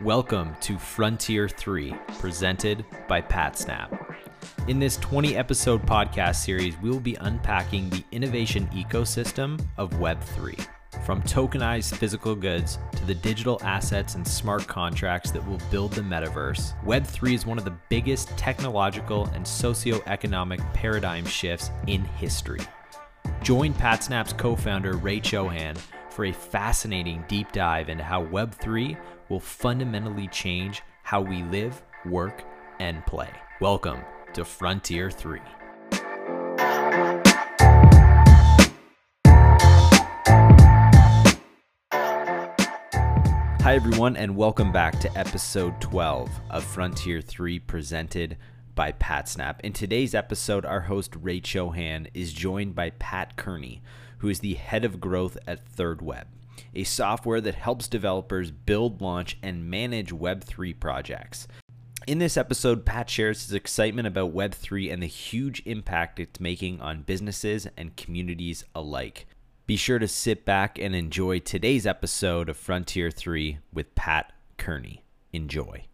Welcome to Frontier 3, presented by PatSnap. In this 20 episode podcast series, we will be unpacking the innovation ecosystem of Web3. From tokenized physical goods to the digital assets and smart contracts that will build the metaverse, Web3 is one of the biggest technological and socio-economic paradigm shifts in history. Join PatSnap's co founder Ray Chohan for a fascinating deep dive into how Web3 will fundamentally change how we live, work, and play. Welcome to Frontier 3. Hi, everyone, and welcome back to episode 12 of Frontier 3 presented by PatSnap. In today's episode, our host Ray Chohan is joined by Pat Kearney, who is the head of growth at ThirdWeb, a software that helps developers build, launch, and manage Web3 projects. In this episode, Pat shares his excitement about Web3 and the huge impact it's making on businesses and communities alike. Be sure to sit back and enjoy today's episode of Frontier 3 with Pat Kearney. Enjoy.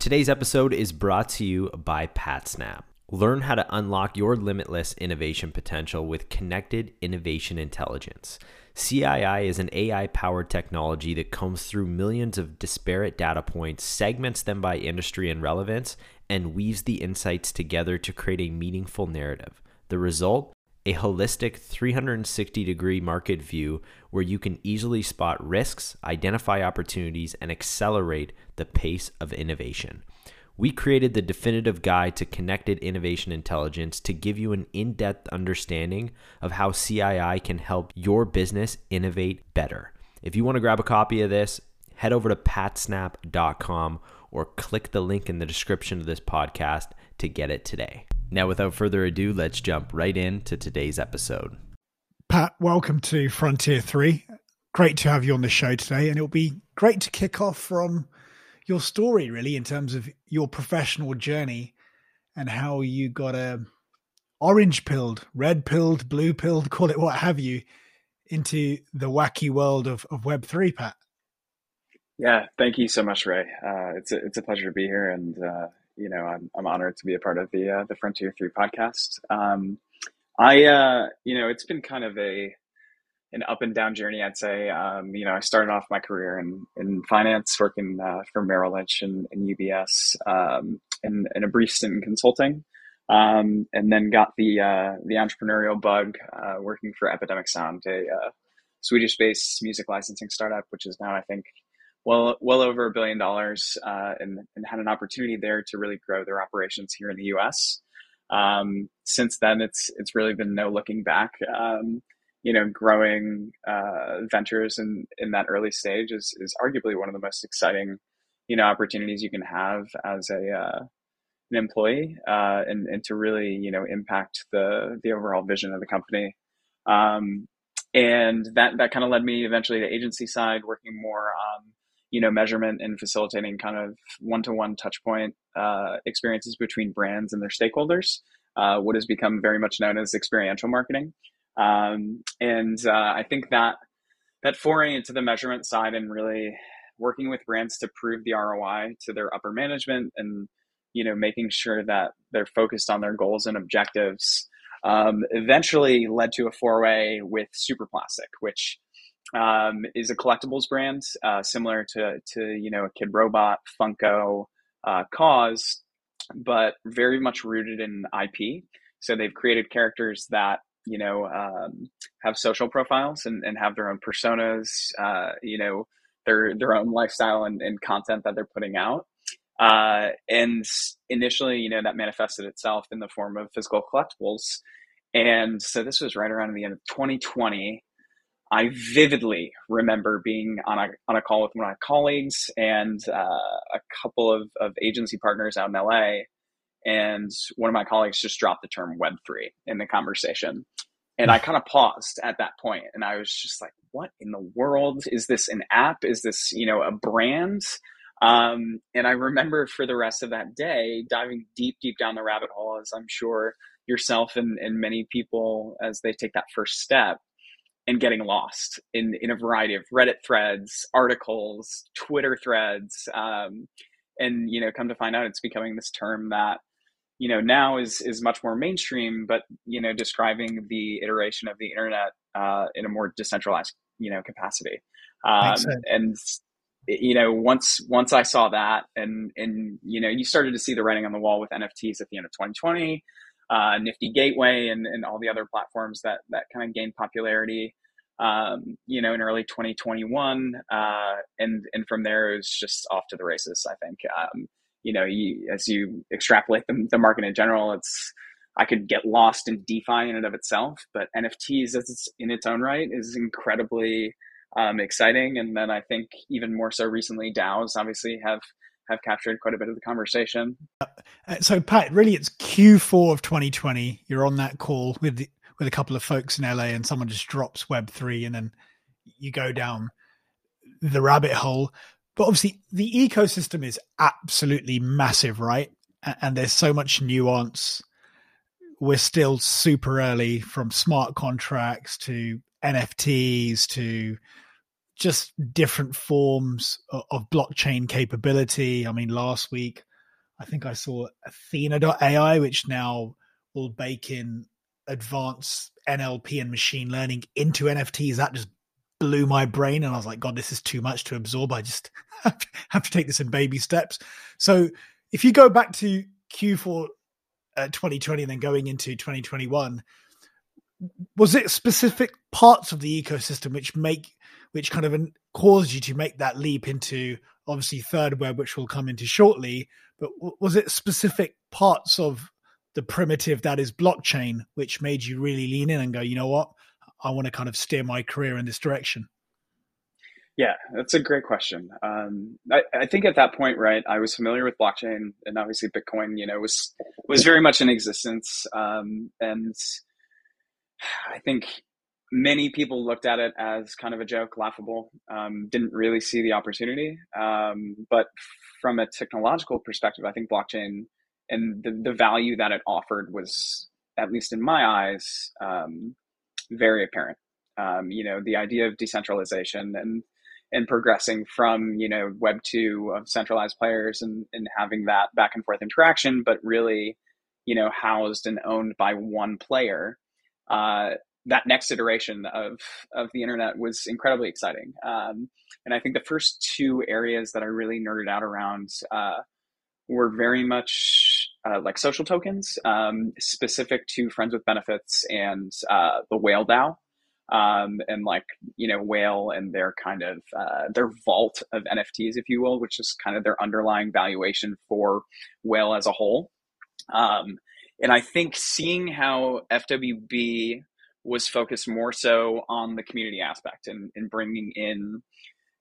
Today's episode is brought to you by PatSnap. Learn how to unlock your limitless innovation potential with connected innovation intelligence. CII is an AI powered technology that combs through millions of disparate data points, segments them by industry and relevance, and weaves the insights together to create a meaningful narrative. The result? a holistic 360 degree market view where you can easily spot risks, identify opportunities, and accelerate the pace of innovation. We created the definitive guide to connected innovation intelligence to give you an in depth understanding of how CII can help your business innovate better. If you want to grab a copy of this, head over to patsnap.com or click the link in the description of this podcast to get it today. Now, without further ado, let's jump right into today's episode. Pat, welcome to Frontier 3. Great to have you on the show today. And it'll be great to kick off from your story, really, in terms of your professional journey and how you got a orange pilled, red pilled, blue pilled, call it what have you, into the wacky world of, of Web3, Pat. Yeah, thank you so much, Ray. Uh, it's a, it's a pleasure to be here, and uh, you know, I'm, I'm honored to be a part of the uh, the Frontier Three podcast. Um, I, uh, you know, it's been kind of a an up and down journey, I'd say. Um, you know, I started off my career in, in finance, working uh, for Merrill Lynch and, and UBS, um, and, and, a brief stint in consulting, um, and then got the uh, the entrepreneurial bug uh, working for Epidemic Sound, a uh, Swedish-based music licensing startup, which is now I think well well over a billion dollars, uh, and, and had an opportunity there to really grow their operations here in the U.S. Um, since then, it's it's really been no looking back. Um, you know, growing uh, ventures in in that early stage is is arguably one of the most exciting, you know, opportunities you can have as a uh, an employee, uh, and and to really you know impact the the overall vision of the company. Um, and that that kind of led me eventually to agency side, working more on you know measurement and facilitating kind of one-to-one touch point uh, experiences between brands and their stakeholders uh, what has become very much known as experiential marketing um, and uh, i think that that foray into the measurement side and really working with brands to prove the roi to their upper management and you know making sure that they're focused on their goals and objectives um, eventually led to a foray with superplastic which um, is a collectibles brand, uh, similar to to you know a Kidrobot, Funko, uh, KAWS, but very much rooted in IP. So they've created characters that you know um, have social profiles and, and have their own personas. Uh, you know their their own lifestyle and, and content that they're putting out. Uh, and initially, you know, that manifested itself in the form of physical collectibles. And so this was right around the end of 2020. I vividly remember being on a, on a call with one of my colleagues and uh, a couple of, of agency partners out in LA. And one of my colleagues just dropped the term Web3 in the conversation. And I kind of paused at that point and I was just like, what in the world? Is this an app? Is this, you know, a brand? Um, and I remember for the rest of that day diving deep, deep down the rabbit hole, as I'm sure yourself and, and many people as they take that first step and getting lost in in a variety of Reddit threads, articles, Twitter threads, um, and you know, come to find out, it's becoming this term that you know now is is much more mainstream, but you know, describing the iteration of the internet uh, in a more decentralized you know capacity, um, and you know once once I saw that, and and you know, you started to see the writing on the wall with NFTs at the end of 2020 uh, Nifty Gateway and, and all the other platforms that that kind of gained popularity. Um, you know, in early 2021, uh, and and from there it was just off to the races. I think, um, you know, you, as you extrapolate the, the market in general, it's I could get lost in DeFi in and of itself, but NFTs as it's in its own right is incredibly um, exciting. And then I think even more so recently, DAOs obviously have have captured quite a bit of the conversation. Uh, so, Pat, really, it's Q4 of 2020. You're on that call with the, with a couple of folks in LA, and someone just drops Web three, and then you go down the rabbit hole. But obviously, the ecosystem is absolutely massive, right? And there's so much nuance. We're still super early from smart contracts to NFTs to just different forms of, blockchain capability. I mean, last week, I think I saw Athena.ai, which now will bake in advanced NLP and machine learning into NFTs. That just blew my brain. And I was like, God, this is too much to absorb. I just have to take this in baby steps. So if you go back to Q4 uh, 2020 and then going into 2021, was it specific parts of the ecosystem which make which kind of caused you to make that leap into obviously third web, which we'll come into shortly. But was it specific parts of the primitive that is blockchain which made you really lean in and go, you know what, I want to kind of steer my career in this direction? Yeah, that's a great question. Um, I, I, think at that point, right, I was familiar with blockchain, and obviously Bitcoin, you know, was was very much in existence, um, and I think many people looked at it as kind of a joke, laughable, um, didn't really see the opportunity. Um, but from a technological perspective, I think blockchain and the, the value that it offered was, at least in my eyes, um, very apparent. Um, you know, the idea of decentralization and and progressing from you know Web two of centralized players and and having that back and forth interaction, but really, you know, housed and owned by one player. Uh, that next iteration of of the internet was incredibly exciting. Um, and I think the first two areas that I really nerded out around uh, were very much uh, like social tokens, um, specific to friends with benefits and uh, the Whale DAO. Um, and like you know whale and their kind of uh, their vault of nfts if you will which is kind of their underlying valuation for whale as a whole um, and i think seeing how fwb was focused more so on the community aspect and, and bringing in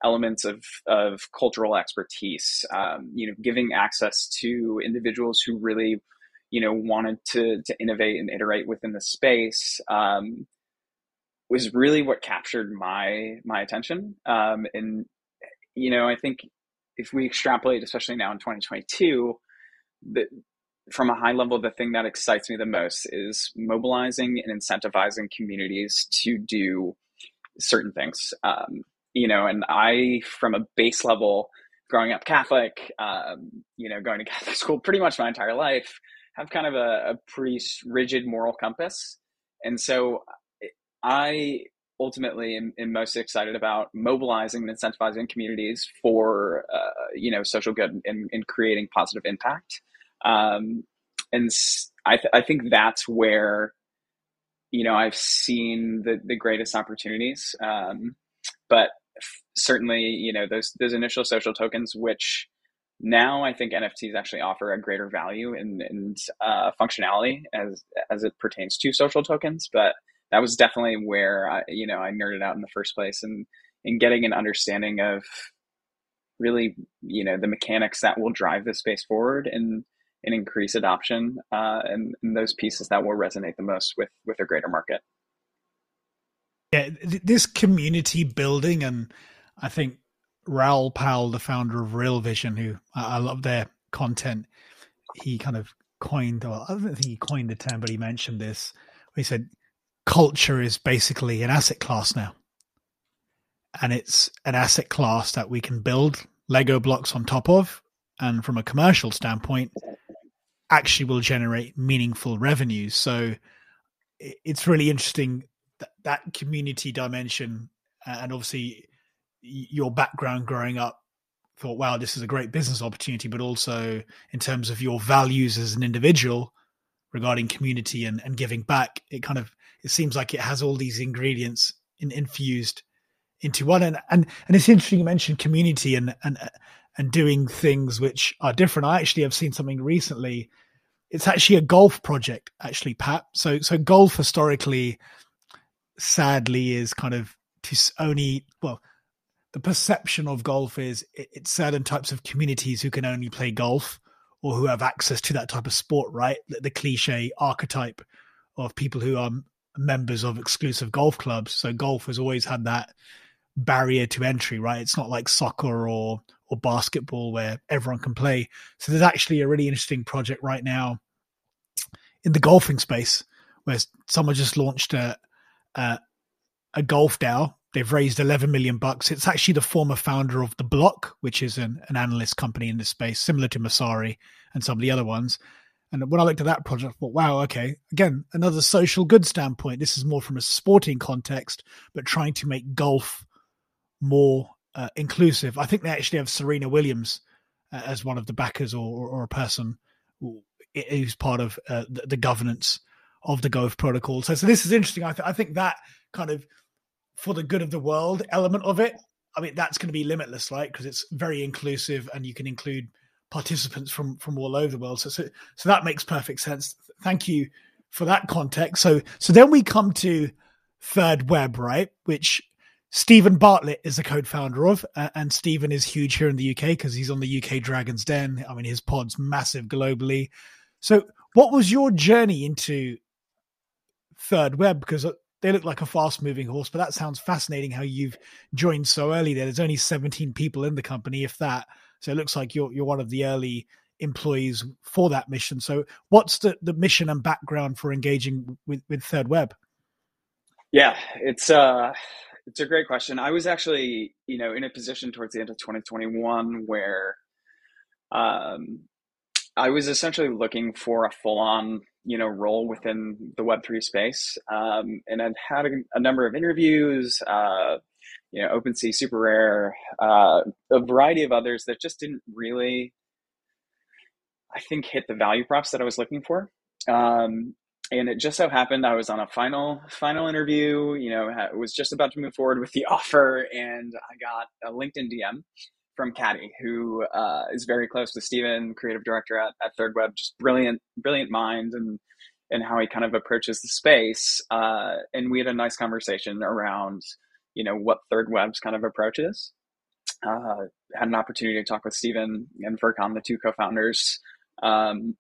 elements of, of cultural expertise, um, you know, giving access to individuals who really, you know, wanted to, to innovate and iterate within the space, um, was really what captured my, my attention. Um, and, you know, I think if we extrapolate, especially now in 2022, that from a high level, the thing that excites me the most is mobilizing and incentivizing communities to do certain things. Um, you know, and I, from a base level, growing up Catholic, um, you know, going to Catholic school pretty much my entire life, have kind of a, a pretty rigid moral compass. And so I ultimately am, am, most excited about mobilizing and incentivizing communities for, uh, you know, social good and, and creating positive impact. Um, and I, th- I think that's where, you know, I've seen the, the greatest opportunities. Um, but certainly, you know, those, those initial social tokens, which now I think NFTs actually offer a greater value and, uh, functionality as, as it pertains to social tokens. But that was definitely where I, you know, I nerded out in the first place and, and getting an understanding of really, you know, the mechanics that will drive this space forward and, and increase adoption uh, and, and, those pieces that will resonate the most with with a greater market yeah this community building and i think raoul pal the founder of real vision who i, I love their content he kind of coined well i don't think he coined the term but he mentioned this he said culture is basically an asset class now. And it's an asset class that we can build Lego blocks on top of. And from a commercial standpoint, actually will generate meaningful revenues. So it's really interesting that, that community dimension and obviously your background growing up thought wow this is a great business opportunity but also in terms of your values as an individual regarding community and, and giving back it kind of it seems like it has all these ingredients in, infused into one. And, and and it's interesting you mentioned community and and and doing things which are different. I actually have seen something recently. It's actually a golf project actually pat. So so golf historically sadly is kind of only well the perception of golf is it's certain types of communities who can only play golf or who have access to that type of sport right? The, cliche archetype of people who are members of exclusive golf clubs. So golf has always had that barrier to entry right? It's not like soccer or or basketball where everyone can play. So there's actually a really interesting project right now in the golfing space where someone just launched a a, a golf DAO They've raised 11 million bucks. It's actually the former founder of The Block, which is an, an analyst company in this space, similar to Messari and some of the other ones. And when I looked at that project, I thought, wow, okay, again, another social good standpoint. This is more from a sporting context, but trying to make golf more uh, inclusive. I think they actually have Serena Williams uh, as one of the backers or, or, a person who's part of uh, the, the, governance of the golf protocol. So, so this is interesting. I, th- I think that kind of for the good of the world element of it, I mean, that's going to be limitless, right? Because it's very inclusive and you can include participants from from all over the world. So, so, so that makes perfect sense. Thank you for that context. So, so then we come to Third Web, right? Which Steven Bartlett is the co-founder of, uh, and Steven is huge here in the UK because he's on the UK Dragons Den. I mean, his pod's massive globally. So, what was your journey into Third Web? Because uh, they look like a fast moving horse, but that sounds fascinating how you've joined so early there. There's only 17 people in the company, if that. So it looks like you're you're one of the early employees for that mission. So what's the, the mission and background for engaging with, with Third Web? Yeah, it's uh it's a great question. I was actually, you know, in a position towards the end of 2021 where um I was essentially looking for a full on you know role within the Web3 space, um, and I've had a, a, number of interviews. Uh, you know, OpenSea, Super Rare, uh, a variety of others that just didn't really, I think, hit the value props that I was looking for. Um, and it just so happened I was on a final final interview. You know, was just about to move forward with the offer, and I got a LinkedIn DM from Caddy, who uh, is very close to Steven, creative director at, at Third Web, just brilliant, brilliant mind and and how he kind of approaches the space. Uh, and we had a nice conversation around, you know, what Third Web's kind of approach is. Uh, had an opportunity to talk with Steven and Furqan, the two co-founders. Um,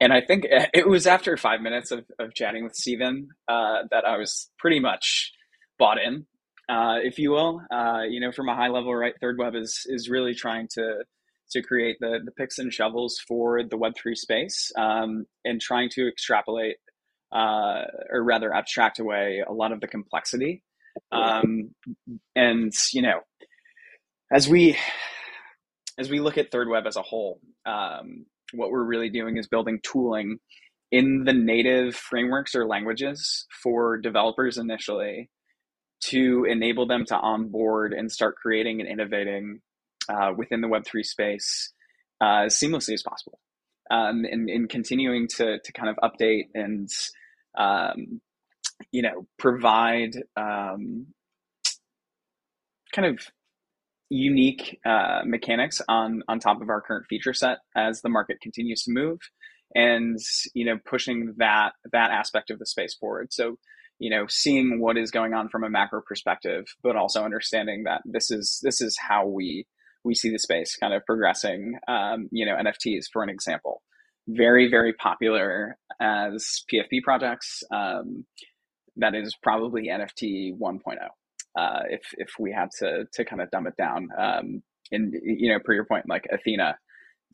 and I think it was after five minutes of, of chatting with Steven uh, that I was pretty much bought in uh, if you will. Uh, you know, from a high level, right? Third Web is is really trying to to create the the picks and shovels for the Web three space, um, and trying to extrapolate, uh, or rather, abstract away a lot of the complexity. Um, and you know, as we as we look at Third Web as a whole, um, what we're really doing is building tooling in the native frameworks or languages for developers initially to enable them to onboard and start creating and innovating uh, within the Web3 space uh, as seamlessly as possible. Um, and, and, continuing to, to kind of update and, um, you know, provide um, kind of unique uh, mechanics on, on top of our current feature set as the market continues to move and, you know, pushing that, that aspect of the space forward. So, you know seeing what is going on from a macro perspective but also understanding that this is this is how we we see the space kind of progressing um, you know nfts for an example. Very very popular as pfp projects um, that is probably nft 1.0 uh, if if we had to to kind of dumb it down um, and you know per your point like athena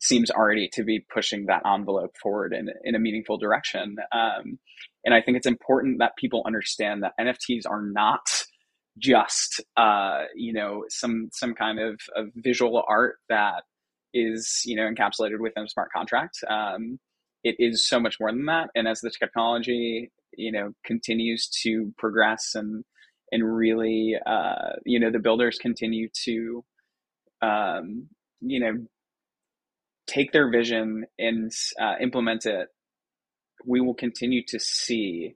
seems already to be pushing that envelope forward in, in a meaningful direction. Um, and I think it's important that people understand that NFTs are not just uh, you know some some kind of, of visual art that is you know encapsulated within a smart contract. Um, it is so much more than that. And as the technology you know continues to progress and and really uh, you know the builders continue to um, you know take their vision and uh, implement it, we will continue to see.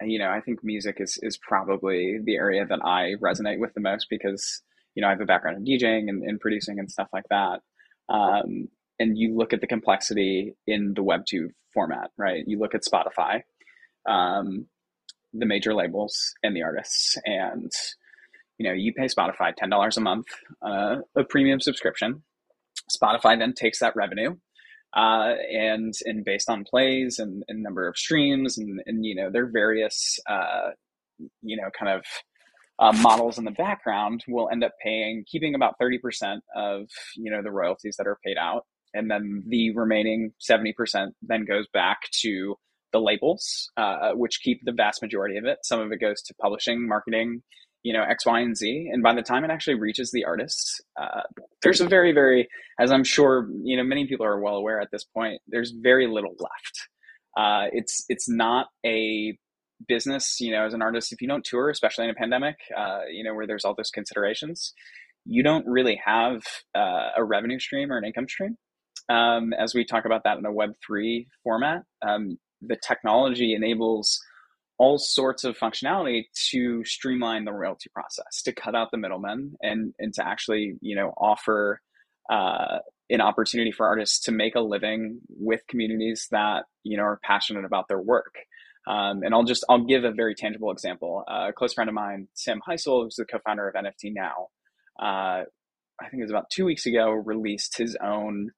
You know, I think music is is probably the area that I resonate with the most because you know I have a background in DJing and, and producing and stuff like that. Um, and you look at the complexity in the Web two format, right? You look at Spotify, um, the major labels, and the artists, and you know you pay Spotify ten dollars a month, uh, a premium subscription, Spotify then takes that revenue uh, and and based on plays and, and number of streams and, and you know their various uh, you know kind of uh, models in the background will end up paying keeping about 30% of you know the royalties that are paid out. And then the remaining 70% then goes back to the labels uh, which keep the vast majority of it. Some of it goes to publishing marketing you know X, Y, and Z, and by the time it actually reaches the artists, uh, there's a very, very, as I'm sure you know, many people are well aware at this point. There's very little left. Uh, it's it's not a business, you know, as an artist. If you don't tour, especially in a pandemic, uh, you know, where there's all those considerations, you don't really have uh, a revenue stream or an income stream. Um, as we talk about that in a Web three format, um, the technology enables all sorts of functionality to streamline the royalty process, to cut out the middlemen, and and to actually you know offer uh, an opportunity for artists to make a living with communities that you know are passionate about their work. Um, and I'll just I'll give a very tangible example. Uh, a close friend of mine, Sam Hysell, who's the co-founder of NFT Now, uh, I think it was about two weeks ago, released his own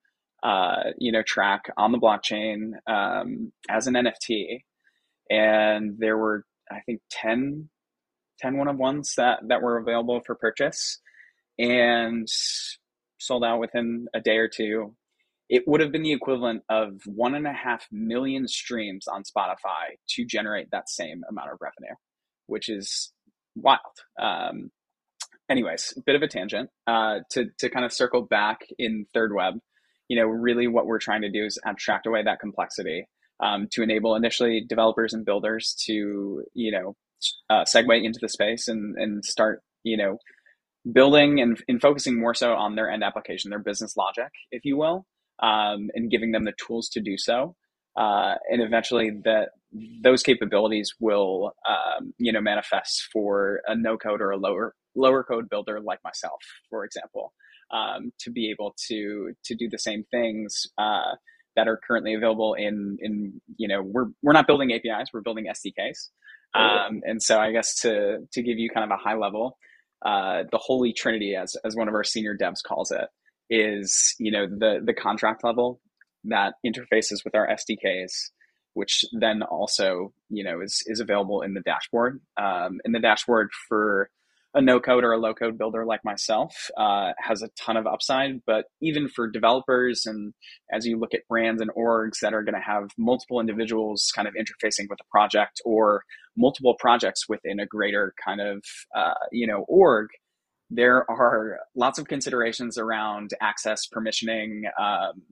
uh, you know track on the blockchain um, as an NFT and there were I think 10, 10 one of ones that that were available for purchase, and sold out within a day or two. It would have been the equivalent of one and a half million streams on Spotify to generate that same amount of revenue, which is wild. Um, anyways, bit of a tangent. Uh, to to kind of circle back in Third Web, you know, really what we're trying to do is abstract away that complexity um, to enable initially developers and builders to you know uh, segue into the space and and start you know building and, and focusing more so on their end application, their business logic, if you will, um, and giving them the tools to do so. Uh, and eventually that those capabilities will um, you know manifest for a no code or a lower lower code builder like myself, for example, um, to be able to to do the same things uh, that are currently available in in you know we're we're not building APIs, we're building SDKs. Um, and so I guess to to give you kind of a high level, uh, the holy trinity, as as one of our senior devs calls it, is you know the the contract level that interfaces with our SDKs, which then also you know is is available in the dashboard. Um, in the dashboard for a no code or a low code builder like myself uh, has a ton of upside. But even for developers, and as you look at brands and orgs that are going to have multiple individuals kind of interfacing with a project or multiple projects within a greater kind of uh, you know org, there are lots of considerations around access, permissioning. Um,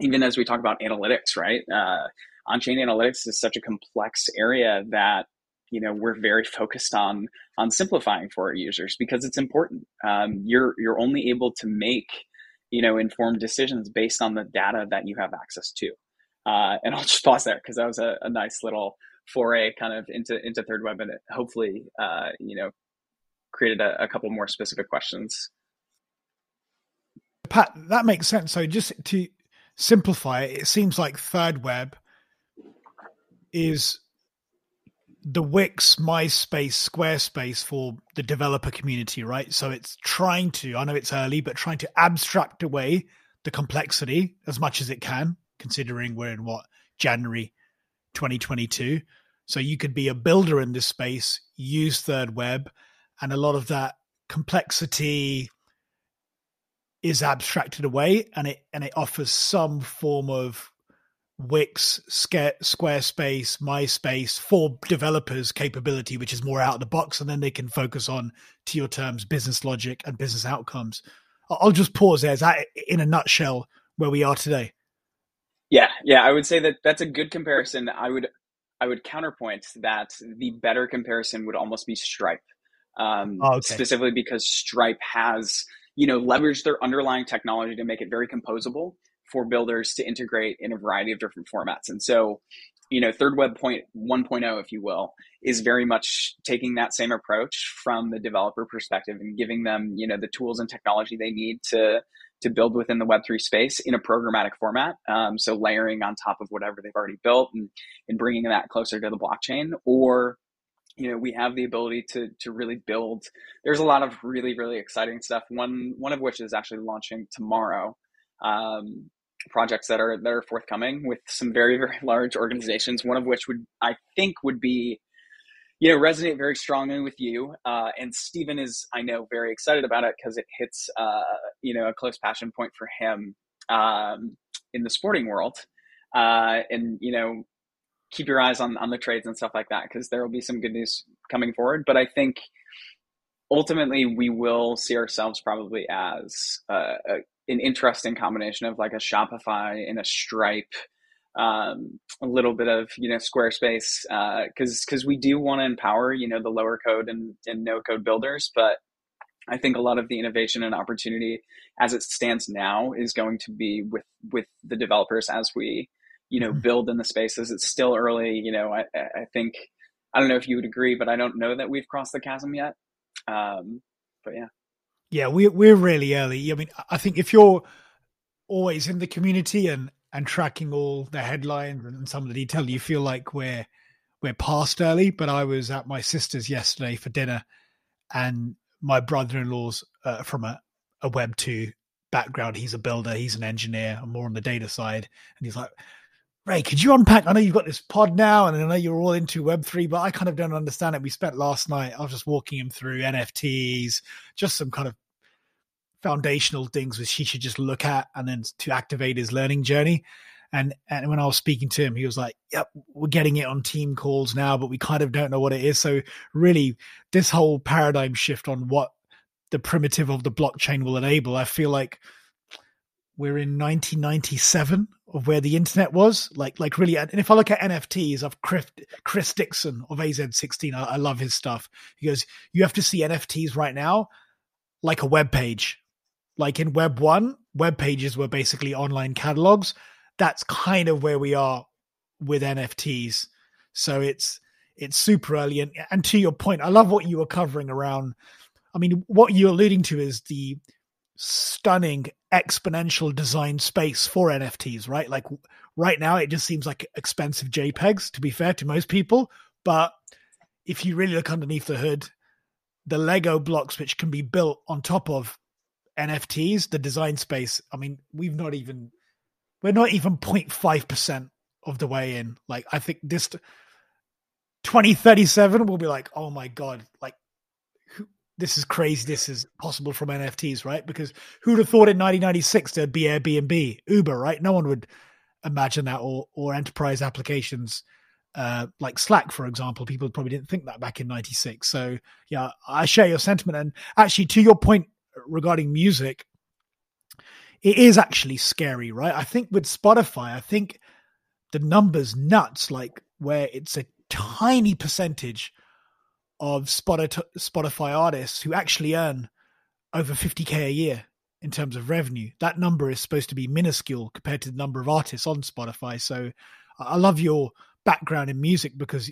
even as we talk about analytics, right? Uh, on-chain analytics is such a complex area that you know we're very focused on on simplifying for our users because it's important. Um, you're you're only able to make you know informed decisions based on the data that you have access to. Uh, and i'll just pause there because that was a, a, nice little foray kind of into into third web and it hopefully uh, you know created a, a couple more specific questions. Pat that makes sense. So just to simplify it it seems like third web is the Wix, MySpace, Squarespace for the developer community, right? So it's trying to, I know it's early, but trying to abstract away the complexity as much as it can, considering we're in what, January 2022. So you could be a builder in this space, use Third Web, and a lot of that complexity is abstracted away and it and it offers some form of Wix, Squarespace, MySpace for developers capability, which is more out of the box, and then they can focus on, to your terms, business logic and business outcomes. I'll just pause there. Is that in a nutshell where we are today? Yeah, yeah, I would say that that's a good comparison. I would I would counterpoint that the better comparison would almost be Stripe, um, oh, okay. specifically because Stripe has you know leveraged their underlying technology to make it very composable for builders to integrate in a variety of different formats. And so, you know, Third Web point 1.0, if you will, is very much taking that same approach from the developer perspective and giving them, you know, the tools and technology they need to to build within the Web3 space in a programmatic format. Um, so layering on top of whatever they've already built and, and bringing that closer to the blockchain or you know we have the ability to to really build there's a lot of really really exciting stuff one one of which is actually launching tomorrow um, projects that are that are forthcoming with some very very large organizations. One of which would I think would be you know resonate very strongly with you uh, and Steven is I know very excited about it because it hits uh, you know a close passion point for him um, in the sporting world uh, and you know keep your eyes on on the trades and stuff like that because there will be some good news coming forward but I think ultimately we will see ourselves probably as a, an interesting combination of like a Shopify and a Stripe, um, a little bit of you know Squarespace, because uh, because we do want to empower you know the lower code and, and no code builders, but I think a lot of the innovation and opportunity as it stands now is going to be with with the developers as we you know mm-hmm. build in the spaces. It's still early, you know. I I think I don't know if you would agree, but I don't know that we've crossed the chasm yet. Um, but yeah. Yeah, we're we're really early. I mean, I think if you're always in the community and and tracking all the headlines and some of the detail, you feel like we're we're past early. But I was at my sister's yesterday for dinner, and my brother-in-law's uh, from a, a Web two background. He's a builder. He's an engineer. I'm more on the data side, and he's like, Ray, could you unpack? I know you've got this pod now, and I know you're all into Web3, but I kind of don't understand it. We spent last night, I was just walking him through NFTs, just some kind of foundational things which he should just look at and then to activate his learning journey. And and when I was speaking to him, he was like, "Yep, we're getting it on team calls now, but we kind of don't know what it is." So really, this whole paradigm shift on what the primitive of the blockchain will enable, I feel like we're in 1997 of where the internet was. Like like really and if i look at nfts of chris, chris dixon of a16z I, I, love his stuff. He goes you have to see nfts right now like a web page. Like in web 1 web pages were basically online catalogs. That's kind of where we are with nfts so it's it's super early. And, and to your point i love what you were covering around i mean what you're alluding to is the stunning exponential design space for NFTs, right? Like right now, it just seems like expensive JPEGs, to be fair to most people. But if you really look underneath the hood, the Lego blocks which can be built on top of NFTs, the design space, I mean, we've not even, we're not even 0.5% of the way in. Like, I think this 2037 will be like, oh my God, like this is crazy. This is possible from NFTs, right? Because who'd have thought in 1996 there'd be Airbnb, Uber, right? No one would imagine that, or or enterprise applications uh, like Slack, for example. People probably didn't think that back in '96. So yeah, I share your sentiment. And actually, to your point regarding music, it is actually scary, right? I think with Spotify, I think the numbers nuts, like where it's a tiny percentage of Spotify artists who actually earn over 50k a year in terms of revenue. That number is supposed to be minuscule compared to the number of artists on Spotify. So I love your background in music because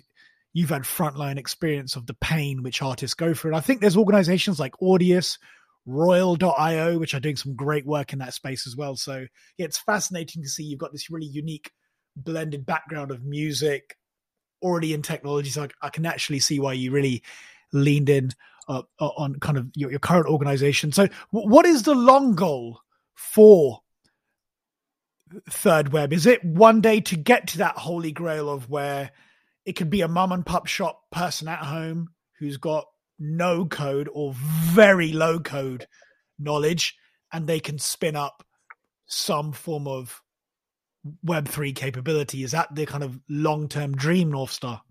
you've had frontline experience of the pain which artists go through. And I think there's organizations like Audius, Royal.io, which are doing some great work in that space as well. So yeah, it's fascinating to see you've got this really unique blended background of music, already in technology, so I, I can actually see why you really leaned in uh, uh on kind of your, your current organization. So, w- what is the long goal for Third Web? Is it one day to get to that holy grail of where it could be a mum and pop shop person at home who's got no code or very low code knowledge and they can spin up some form of Web3 capability? Is that the kind of long term dream, North Star?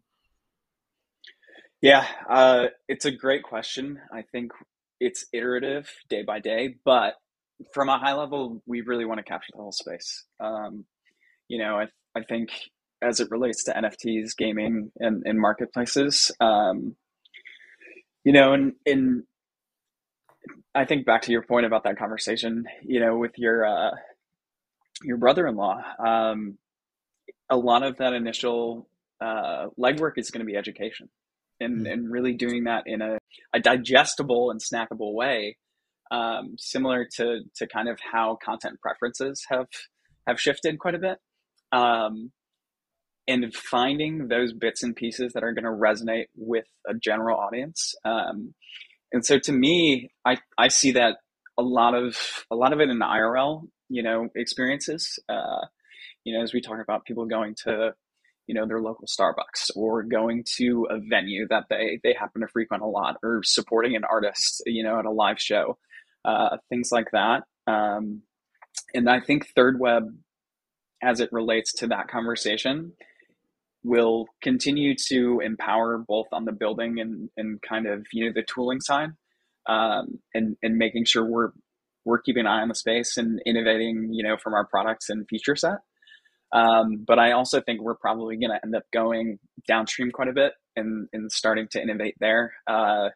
Yeah, uh, it's a great question. I think it's iterative day by day, but from a high level, we really want to capture the whole space. Um, you know, I, I think as it relates to NFTs, gaming, and, and marketplaces, um, you know, and, and I think back to your point about that conversation, you know, with your uh, your brother-in-law, um, a lot of that initial uh, legwork is going to be education, and mm-hmm. and really doing that in a, a digestible and snackable way, um, similar to to kind of how content preferences have have shifted quite a bit. Um, and finding those bits and pieces that are going to resonate with a general audience. Um, and so to me, I, I see that a lot of a lot of it in IRL, you know, experiences. Uh, you know, as we talk about people going to, you know, their local Starbucks or going to a venue that they they happen to frequent a lot, or supporting an artist, you know, at a live show, uh, things like that. Um, and I think Third Web, as it relates to that conversation, will continue to empower both on the building and, and kind of you know the tooling side um, and and making sure we're we're keeping an eye on the space and innovating you know from our products and feature set. Um, but I also think we're probably going to end up going downstream quite a bit and, and starting to innovate there. Uh,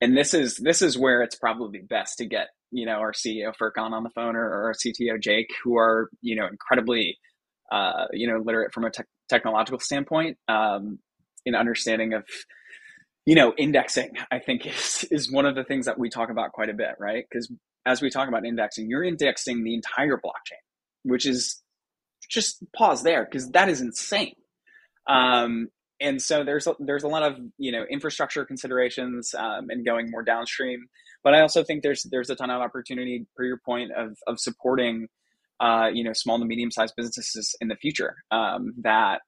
and this is this is where it's probably best to get you know our CEO Furqan on the phone or, or our CTO Jake, who are you know incredibly uh, you know literate from a te- technological standpoint. Um, in understanding of you know indexing i think is is one of the things that we talk about quite a bit right? Because as we talk about indexing you're indexing the entire blockchain which is just pause there because that is insane. Um, and so there's a, there's a lot of you know infrastructure considerations um, and going more downstream. But i also think there's there's a ton of opportunity per your point of of supporting uh, you know small to medium sized businesses in the future um, that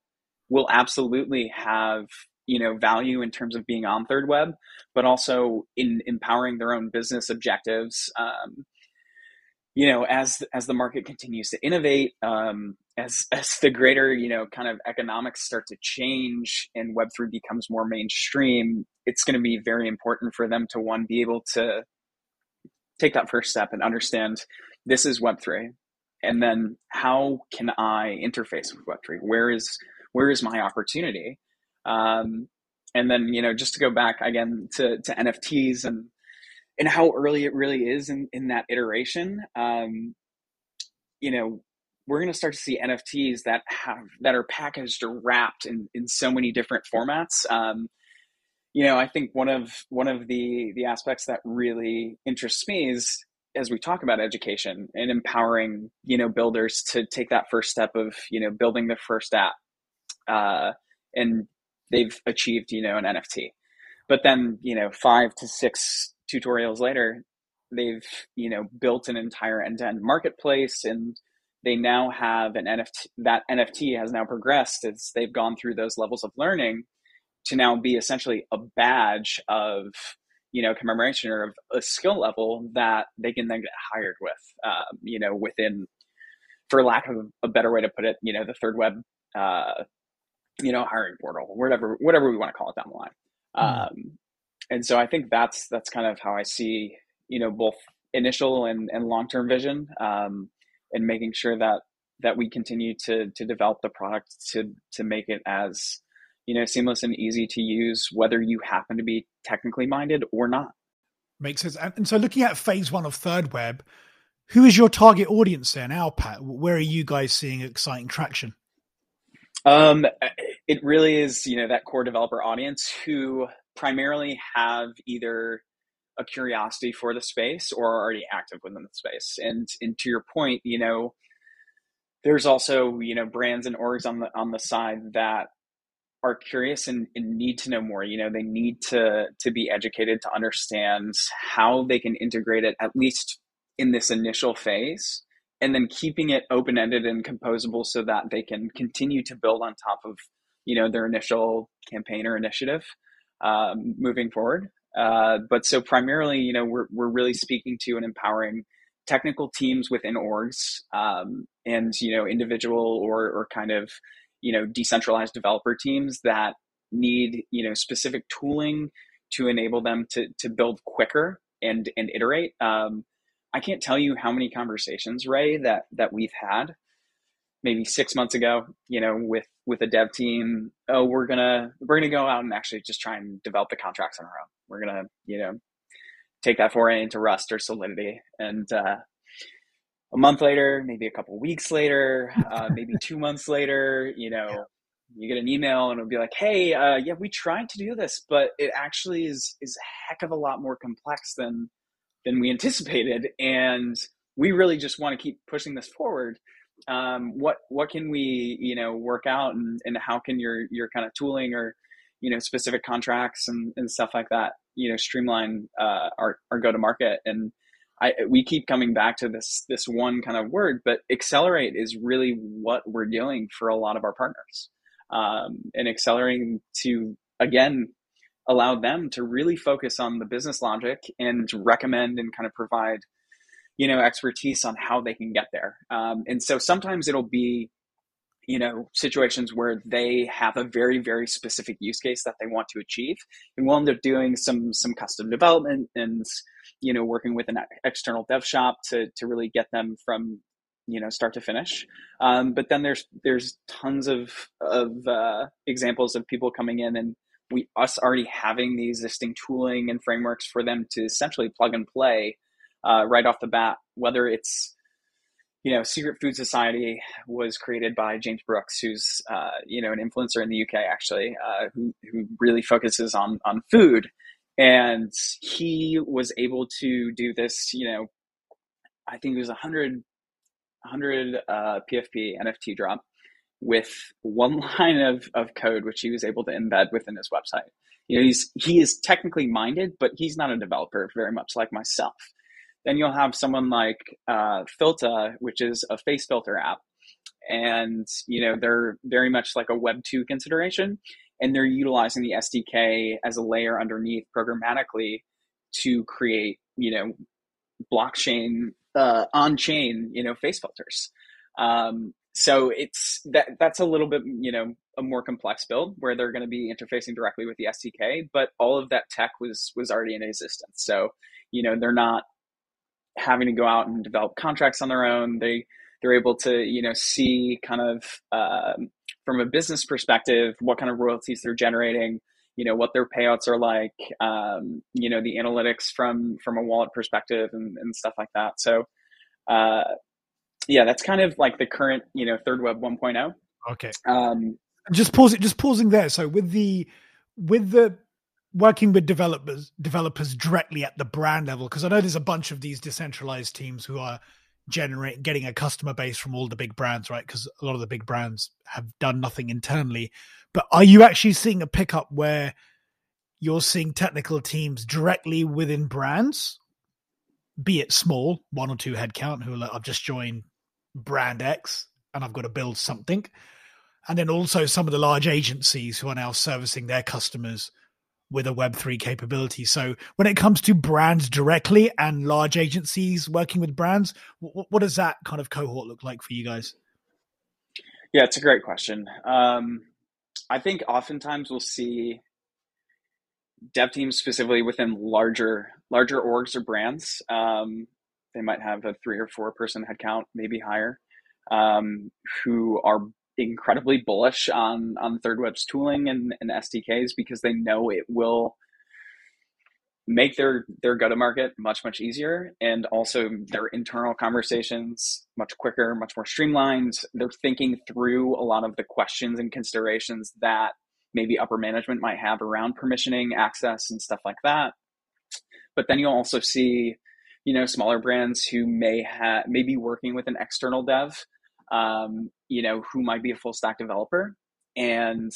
will absolutely have you know value in terms of being on third web but also in empowering their own business objectives um, you know as as the market continues to innovate um, as as the greater you know kind of economics start to change and web3 becomes more mainstream it's going to be very important for them to one be able to take that first step and understand this is web3 and then how can i interface with web3 where is where is my opportunity um, and then you know just to go back again to, to nfts and and how early it really is in, in that iteration um, you know we're going to start to see nfts that have that are packaged or wrapped in, in so many different formats. Um, you know i think one of one of the the aspects that really interests me is as we talk about education and empowering you know builders to take that first step of you know building the first app uh, and they've achieved you know an nft but then you know five to six tutorials later they've you know built an entire end-to-end marketplace and they now have an nft that nft has now progressed as they've gone through those levels of learning to now be essentially a badge of you know commemoration or of a skill level that they can then get hired with um, you know within for lack of a better way to put it you know the third web uh, you know hiring portal whatever whatever we want to call it down the line mm. um, and so i think that's that's kind of how i see you know both initial and, and long-term vision um, and making sure that that we continue to to develop the product to to make it as you know, seamless and easy to use, whether you happen to be technically minded or not. Makes sense. And so, looking at phase one of Third Web, who is your target audience there now, Pat? Where are you guys seeing exciting traction? Um, it really is, you know, that core developer audience who primarily have either a curiosity for the space or are already active within the space. And and to your point, you know, there's also you know brands and orgs on the on the side that are curious and, and, need to know more you know they need to to be educated to understand how they can integrate it at least in this initial phase and then keeping it open-ended and composable so that they can continue to build on top of you know their initial campaign or initiative um, moving forward uh, but so primarily you know we're, we're really speaking to and empowering technical teams within orgs um, and you know individual or or kind of you know decentralized developer teams that need you know specific tooling to enable them to to build quicker and and iterate. Um, I can't tell you how many conversations, Ray, that that we've had maybe six months ago, you know, with with a dev team. Oh, we're gonna we're gonna go out and actually just try and develop the contracts on our own. We're gonna, you know, take that foray into Rust or Solidity, and uh, a month later, maybe a couple weeks later, uh, maybe two months later, you know, you get an email and it'll be like, "Hey, uh, yeah, we tried to do this, but it actually is is a heck of a lot more complex than than we anticipated, and we really just want to keep pushing this forward. Um, what what can we you know work out, and, and how can your your kind of tooling or you know specific contracts and, and stuff like that you know streamline uh, our our go to market and I, we keep coming back to this this one kind of word, but accelerate is really what we're doing for a lot of our partners um, and accelerating to again allow them to really focus on the business logic and recommend and kind of provide you know expertise on how they can get there. Um, and so sometimes it'll be you know situations where they have a very very specific use case that they want to achieve. And we'll end up doing some some custom development and you know working with an external dev shop to to really get them from you know start to finish. Um, but then there's there's tons of of uh, examples of people coming in and we us already having the existing tooling and frameworks for them to essentially plug and play uh, right off the bat whether it's you know secret food society was created by james brooks who's uh, you know an influencer in the uk actually uh, who, who really focuses on on food. And he was able to do this you know i think it was 100 100 uh, PFP NFT drop with one line of, of code, which he was able to embed within his website. You know, he's he is technically minded, but he's not a developer, very much like myself. Then you'll have someone like uh, Filta, which is a face filter app, and you know they're very much like a Web two consideration, and they're utilizing the SDK as a layer underneath programmatically to create you know blockchain uh, on chain, you know, face filters. Um, so it's that that's a little bit, you know, a more complex build where they're going to be interfacing directly with the SDK, but all of that tech was was already in existence. So, you know, they're not having to go out and develop contracts on their own. They they're able to, you know, see kind of um, from a business perspective what kind of royalties they're generating you know what their payouts are like um, you know the analytics from from a wallet perspective and, and stuff like that so uh, yeah that's kind of like the current you know third web 1.0 okay. Um, just pause it just pausing there. So with the with the working with developers developers directly at the brand level because i know there's a bunch of these decentralized teams who are generate getting a customer base from all the big brands right? Because a lot of the big brands have done nothing internally. But are you actually seeing a pickup where you're seeing technical teams directly within brands, be it small, one or two headcount, who are like, I've just joined brand X and I've got to build something. And then also some of the large agencies who are now servicing their customers with a Web3 capability. So when it comes to brands directly and large agencies working with brands, what, what does that kind of cohort look like for you guys? Yeah, it's a great question. Um, I think oftentimes we'll see dev teams specifically within larger larger orgs or brands. Um, they might have a three or four person headcount, maybe higher, um, who are incredibly bullish on on Third Web's tooling and, and SDKs because they know it will make their their go to market much much easier. And also their internal conversations much quicker much more streamlined. They're thinking through a lot of the questions and considerations that maybe upper management might have around permissioning access and stuff like that. But then you'll also see you know smaller brands who may have maybe working with an external dev um, you know who might be a full stack developer and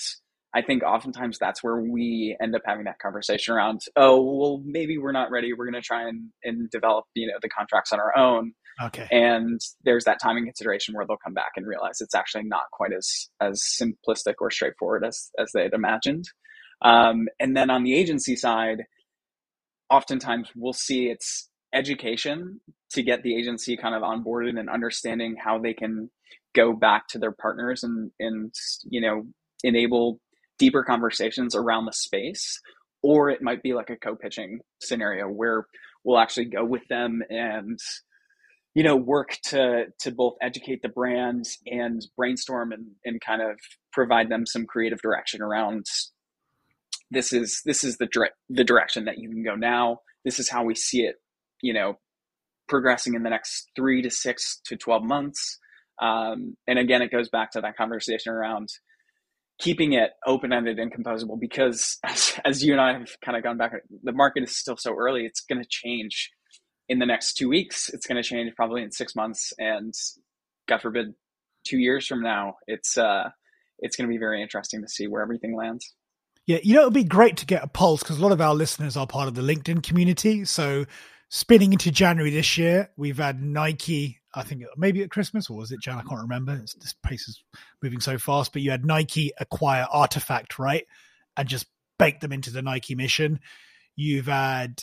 I think oftentimes that's where we end up having that conversation around, oh, well, maybe we're not ready. We're going to try and, and develop, you know, the contracts on our own. Okay. And there's that timing consideration where they'll come back and realize it's actually not quite as as simplistic or straightforward as as they had imagined. Um, and then on the agency side, oftentimes we'll see it's education to get the agency kind of onboarded and understanding how they can go back to their partners and and you know enable deeper conversations around the space or it might be like a co-pitching scenario where we'll actually go with them and you know work to to both educate the brand and brainstorm and, and kind of provide them some creative direction around this is this is the the direction that you can go now. This is how we see it you know progressing in the next three to six to 12 months um, and again, it goes back to that conversation around keeping it open ended and composable because, as, as, you and I have kind of gone back, the market is still so early. It's going to change in the next two weeks. It's going to change probably in six months, and God forbid, two years from now. It's uh, it's going to be very interesting to see where everything lands. Yeah, you know, it'd be great to get a pulse because a lot of our listeners are part of the LinkedIn community. So, spinning into January this year, we've had Nike I think maybe at Christmas or was it Jan? I can't remember. It's, this pace is moving so fast. But you had Nike acquire Artifact, right, and just bake them into the Nike mission. You've had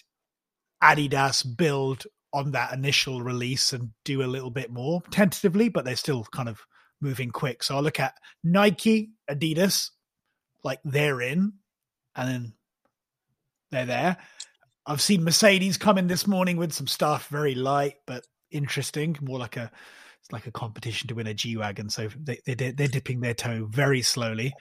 Adidas build on that initial release and do a little bit more tentatively, but they're still kind of moving quick. So I look at Nike, Adidas, like they're in, and then they're there. I've seen Mercedes come in this morning with some stuff, very light, but interesting, more like a it's like a competition to win a G wagon. So they, they they're dipping their toe very slowly.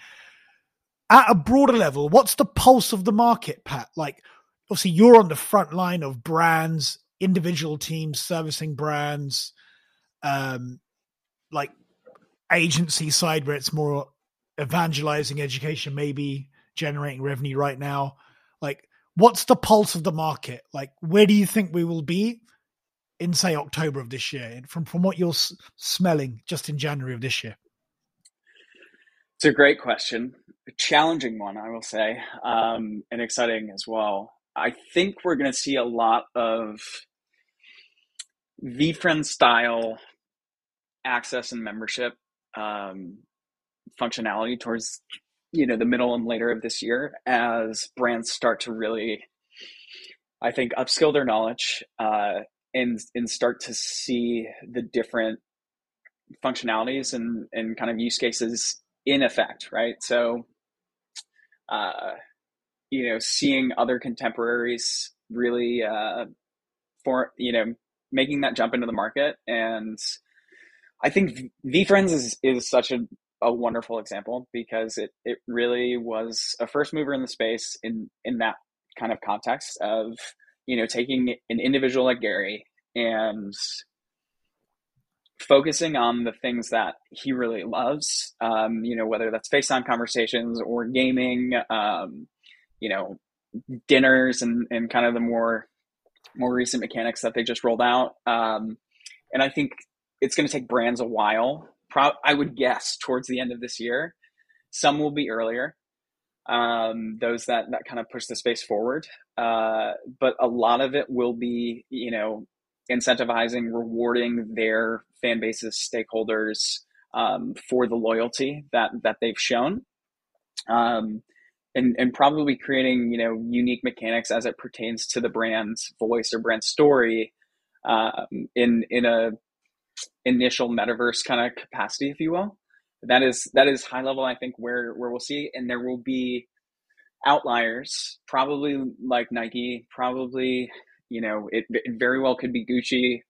At a broader level, what's the pulse of the market, Pat? Like, obviously, you're on the front line of brands, individual teams servicing brands, um, like agency side where it's more evangelizing education, maybe generating revenue right now. Like, what's the pulse of the market? Like, where do you think we will be in say October of this year, from from what you're s- smelling just in January of this year? It's a great question, a challenging one, I will say, um, and exciting as well. I think we're going to see a lot of VeeFriend style access and membership um, functionality towards you know the middle and later of this year as brands start to really I think upskill their knowledge, uh, and and start to see the different functionalities and and kind of use cases in effect right? So uh you know seeing other contemporaries really uh for you know making that jump into the market and i think VeeFriends is is such a a wonderful example because it it really was a first mover in the space in in that kind of context of you know, taking an individual like Gary and focusing on the things that he really loves, um, you know, whether that's face FaceTime conversations or gaming, um, you know, dinners and, and kind of the more more recent mechanics that they just rolled out. Um, and I think it's going to take brands a while. Pro- I would guess towards the end of this year. Some will be earlier, um, those that that kind of push the space forward. Uh, but a lot of it will be, you know, incentivizing, rewarding their fan bases, stakeholders um, for the loyalty that that they've shown, um, and and probably creating, you know, unique mechanics as it pertains to the brand's voice or brand story um, in in a initial metaverse kind of capacity, if you will that is that is high level. I think where where we'll see, and there will be outliers, probably like Nike, probably you know it, it very well could be Gucci.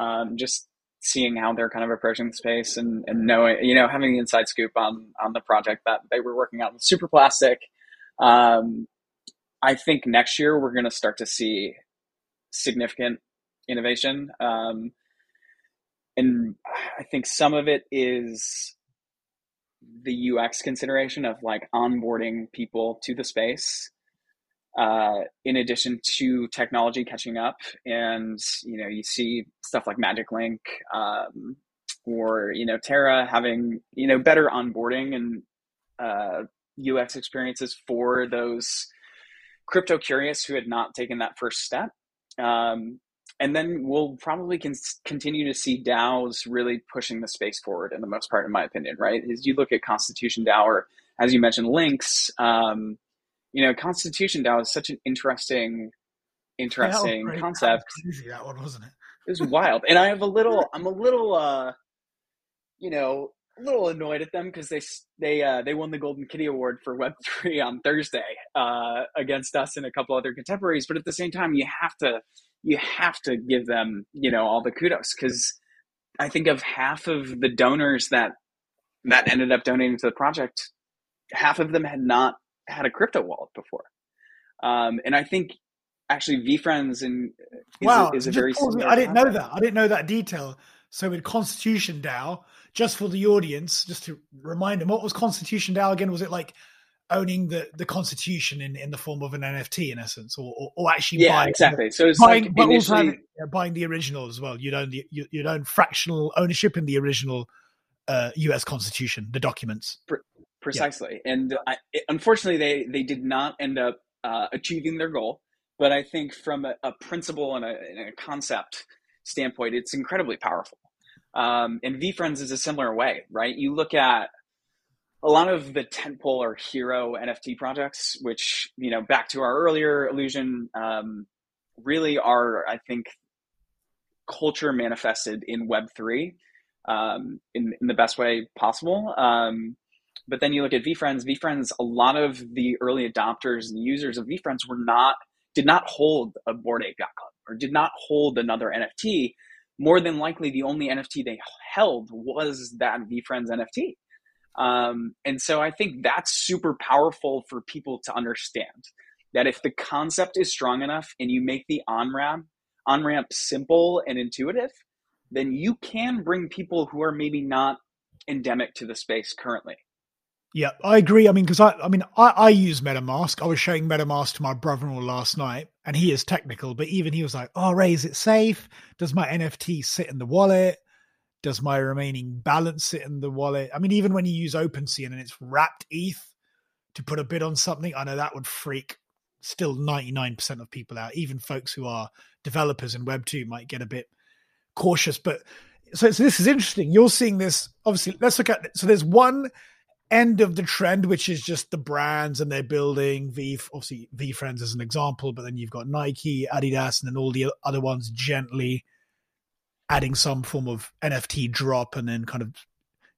Um, just seeing how they're kind of approaching the space and, and knowing you know having the inside scoop on on the project that they were working on with Superplastic um, i think next year we're going to start to see significant innovation um, and i think some of it is the UX consideration of like onboarding people to the space, uh, in addition to technology catching up. And, you know, you see stuff like Magic Link um, or, you know, Terra having, you know, better onboarding and uh, UX experiences for those crypto curious who had not taken that first step. Um, and then we'll probably con- continue to see DAOs really pushing the space forward in the most part, in my opinion, right? As you look at Constitution DAO, or as you mentioned, Links, um, you know, Constitution DAO is such an interesting, interesting yeah, concept. Crazy, that one, wasn't it? it was wild. And I have a little, I'm a little, uh, you know, little annoyed at them because they they uh, they won the Golden Kitty Award for Web three on Thursday uh, against us and a couple other contemporaries. But at the same time, you have to you have to give them you know all the kudos because I think of half of the donors that that ended up donating to the project, half of them had not had a crypto wallet before, um, and I think actually VeeFriends and wow, is a, is a very I didn't know that. I didn't know that detail. So with Constitution DAO, just for the audience, just to remind them, what was Constitution DAO again? Was it like owning the, the Constitution in, in the form of an NFT in essence, or or, or actually yeah, buying, exactly. So it's buying, like but also having, yeah, buying the original as well. You'd own the you, would own fractional ownership in the original uh, U.S. Constitution, the documents. Precisely, yeah. and I, unfortunately, they they did not end up uh, achieving their goal. But I think from a, a principle and a, and a concept standpoint, it's incredibly powerful. Um, and VeeFriends is a similar way, right? You look at a lot of the tentpole or hero NFT projects, which, you know, back to our earlier illusion, um, really are, I think, culture manifested in Web3 um, in, in the best way possible. Um, but then you look at VeeFriends, VeeFriends, a lot of the early adopters and users of VeeFriends were not, did not hold a Bored Ape Yacht Club or did not hold another NFT more than likely the only NFT they held was that VeeFriends NFT. Um, and so I think that's super powerful for people to understand that if the concept is strong enough and you make the on ramp on ramp simple and intuitive, then you can bring people who are maybe not endemic to the space currently. Yeah, I agree. I mean, because I, I mean, I, I use MetaMask. I was showing MetaMask to my brother-in-law last night, and he is technical, but even he was like, "Oh, Ray, is it safe? Does my NFT sit in the wallet? Does my remaining balance sit in the wallet? I mean, even when you use OpenSea and it's wrapped ETH to put a bid on something, I know that would freak still 99% of people out. Even folks who are developers in Web two might get a bit cautious. But so, so this is interesting. You're seeing this. Obviously, let's look at. So there's one end of the trend, which is just the brands and they're building V, obviously VeeFriends as an example, but then you've got Nike, Adidas, and then all the other ones gently adding some form of NFT drop and then kind of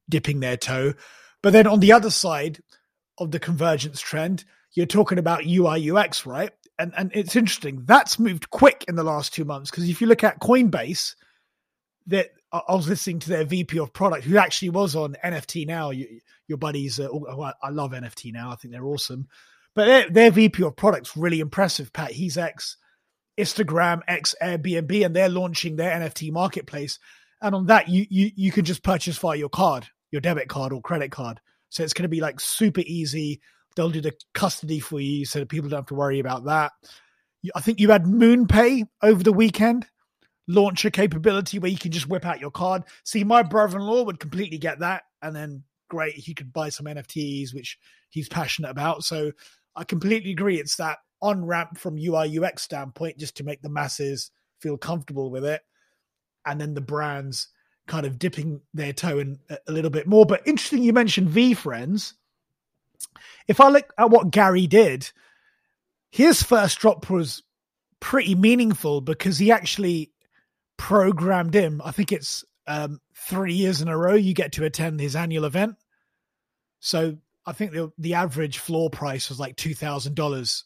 dipping their toe. But then on the other side of the convergence trend, you're talking about UI UX, right? And and it's interesting. That's moved quick in the last two months because if you look at Coinbase, that I was listening to their VP of product, who actually was on NFT now. You, your buddies, uh, I love NFT now. I think they're awesome. But their, their VP of product's really impressive, Pat. He's ex Instagram, ex Airbnb, and they're launching their NFT marketplace. And on that, you you you can just purchase via your card, your debit card or credit card. So it's going to be like super easy. They'll do the custody for you, so that people don't have to worry about that. I think you had MoonPay over the weekend launcher capability where you can just whip out your card. See, my brother-in-law would completely get that, and then great, he could buy some NFTs, which he's passionate about. So I completely agree. It's that on ramp from UI UX standpoint, just to make the masses feel comfortable with it, and then the brands kind of dipping their toe in a little bit more. But interesting, you mentioned VeeFriends. If I look at what Gary did, his first drop was pretty meaningful because he actually programmed him. I think it's um, three years in a row you get to attend his annual event. So I think the the average floor price was like two thousand dollars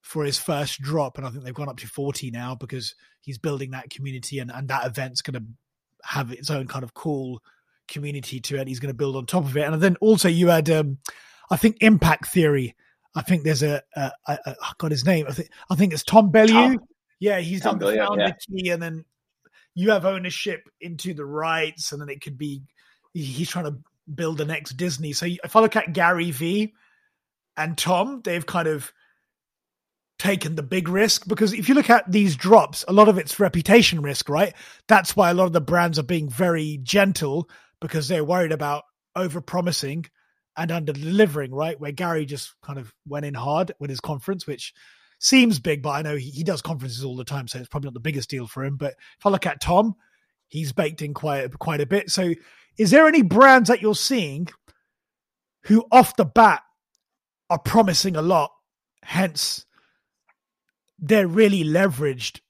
for his first drop, and I think they've gone up to forty now because he's building that community, and and that event's going to have its own kind of cool community to it. He's going to build on top of it, and then also you had, um, I think, Impact Theory. I think there's a, a, a, a I got his name. I think I think it's Tom Bilyeu. Tom. Yeah, he's Tom done the founder yeah. key, and then you have ownership into the rights, and then it could be he's trying to build the next Disney. So if I look at Gary V and Tom, they've kind of taken the big risk because if you look at these drops, a lot of it's reputation risk, right? That's why a lot of the brands are being very gentle because they're worried about over promising and under delivering, right? Where Gary just kind of went in hard with his conference, which seems big, but I know he, he does conferences all the time, so it's probably not the biggest deal for him. But if I look at Tom, he's baked in quite quite a bit. So, is there any brands that you're seeing who, off the bat, are promising a lot? Hence, they're really leveraged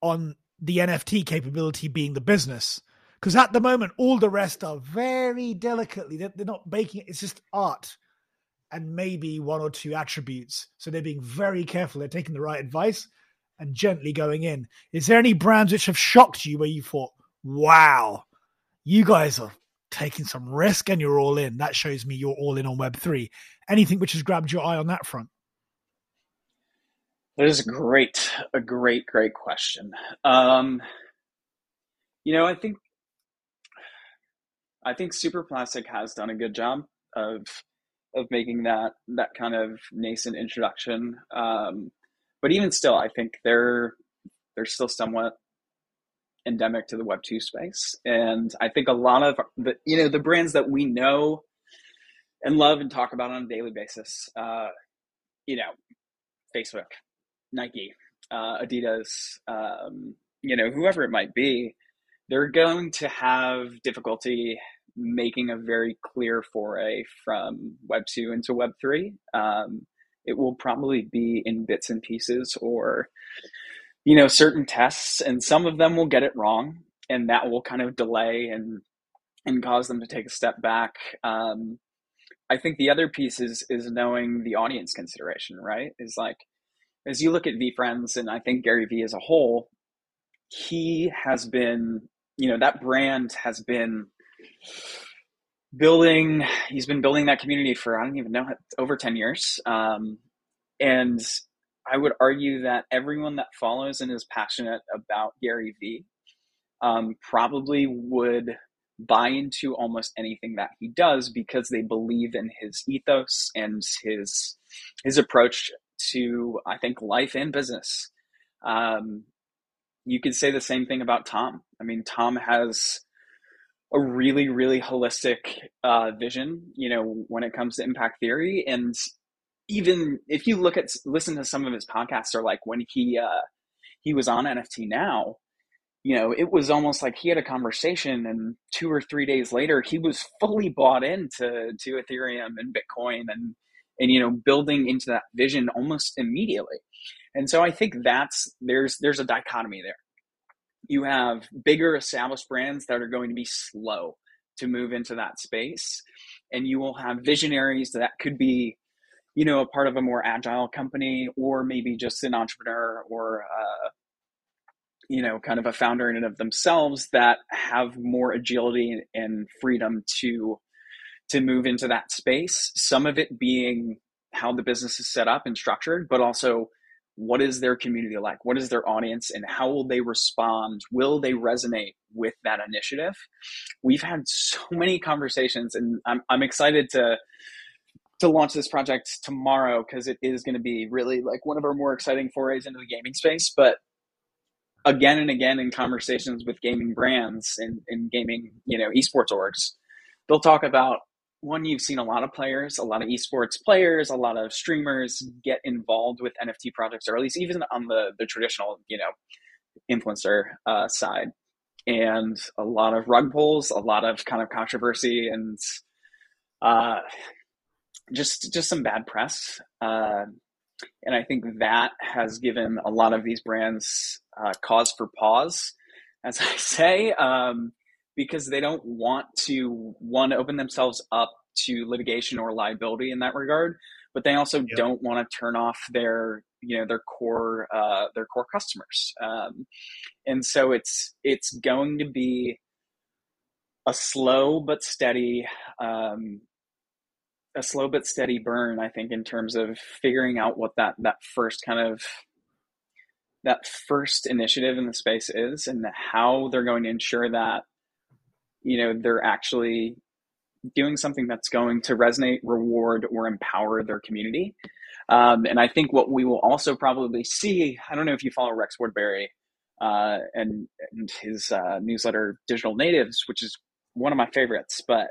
on the NFT capability being the business. Because at the moment, all the rest are very delicately, they're, they're not baking it, it's just art and maybe one or two attributes. So they're being very careful. They're taking the right advice and gently going in. Is there any brands which have shocked you where you thought, wow, you guys are taking some risk and you're all in? That shows me you're all in on Web3. Anything which has grabbed your eye on that front? That is a great, a great, great question. Um, you know, I think, I think Superplastic has done a good job of of making that that kind of nascent introduction. Um, but even still, I think they're they're still somewhat endemic to the Web two space, and I think a lot of the you know the brands that we know and love and talk about on a daily basis, uh, you know, Facebook, Nike, uh, Adidas, um, you know, whoever it might be, they're going to have difficulty making a very clear foray from Web 2 into Web 3. Um, it will probably be in bits and pieces or, you know, certain tests, and some of them will get it wrong, and that will kind of delay and and cause them to take a step back. Um, I think the other piece is is knowing the audience consideration, right? Is like as you look at VeeFriends and I think Gary Vee as a whole, he has been, you know, that brand has been building, he's been building that community for, I don't even know, over 10 years. Um, and I would argue that everyone that follows and is passionate about Gary Vee um, probably would buy into almost anything that he does because they believe in his ethos and his his approach to I think life and business. Um, you could say the same thing about Tom. I mean, Tom has a really, really holistic uh, vision. You know, when it comes to impact theory, and even if you look at listen to some of his podcasts, or like when he uh, he was on NFT now, you know, it was almost like he had a conversation, and two or three days later, he was fully bought into to Ethereum and Bitcoin, and and you know building into that vision almost immediately and so i think that's there's there's a dichotomy there you have bigger established brands that are going to be slow to move into that space and you will have visionaries that could be you know a part of a more agile company or maybe just an entrepreneur or uh, you know kind of a founder in and of themselves that have more agility and freedom to to move into that space. Some of it being how the business is set up and structured, but also what is their community like? What is their audience and how will they respond? Will they resonate with that initiative? We've had so many conversations and I'm, I'm excited to to launch this project tomorrow because it is going to be really like one of our more exciting forays into the gaming space. But again and again in conversations with gaming brands and, and gaming, you know, esports orgs, they'll talk about one you've seen a lot of players a lot of esports players a lot of streamers get involved with nft projects or at least even on the the traditional you know influencer uh, side. And a lot of rug pulls a lot of kind of controversy and uh, just just some bad press uh, and i think that has given a lot of these brands uh, cause for pause as i say. Um, because they don't want to one open themselves up to litigation or liability in that regard but they also yep. don't want to turn off their you know their core uh, their core customers um, and so it's it's going to be a slow but steady um, a slow but steady burn i think in terms of figuring out what that that first kind of that first initiative in the space is and how they're going to ensure that you know they're actually doing something that's going to resonate reward or empower their community. Um, and i think what we will also probably see i don't know if you follow rex woodbury uh, and, and his uh, newsletter digital natives which is one of my favorites but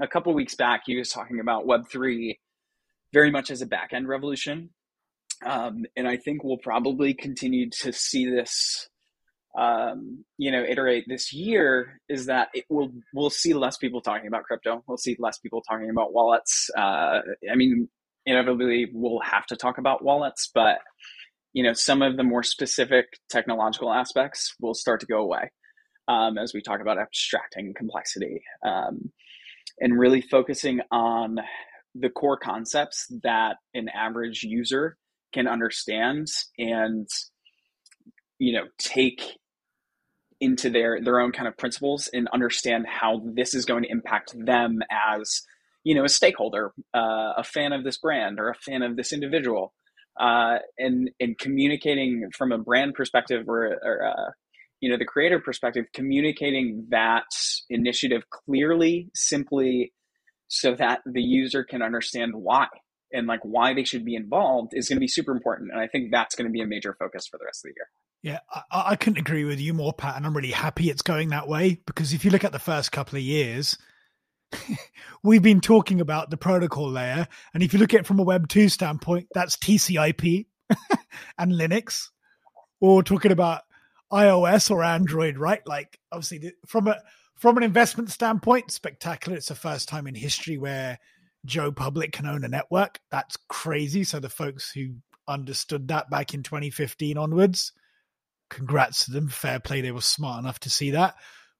a couple weeks back he was talking about web3 very much as a back end revolution. Um, and i think we'll probably continue to see this um, you know iterate this year is that it will we'll see less people talking about crypto. We'll see less people talking about wallets. Uh, i mean inevitably we'll have to talk about wallets but you know, some of the more specific technological aspects will start to go away um, as we talk about abstracting complexity um, and really focusing on the core concepts that an average user can understand and you know take into their their own kind of principles and understand how this is going to impact them as you know a stakeholder uh, a fan of this brand or a fan of this individual. Uh, and and communicating from a brand perspective or, or uh, you know the creative perspective communicating that initiative clearly simply so that the user can understand why and like why they should be involved is going to be super important. And i think that's going to be a major focus for the rest of the year yeah, I, I, couldn't agree with you more, Pat, and I'm really happy it's going that way because if you look at the first couple of years, we've been talking about the protocol layer, and if you look at it from a Web two standpoint, that's TCP and Linux, or talking about iOS or Android, right? Like, obviously, from a from an investment standpoint, spectacular. It's the first time in history where Joe Public can own a network. That's crazy. So the folks who understood that back in 2015 onwards congrats to them. Fair play. They were smart enough to see that.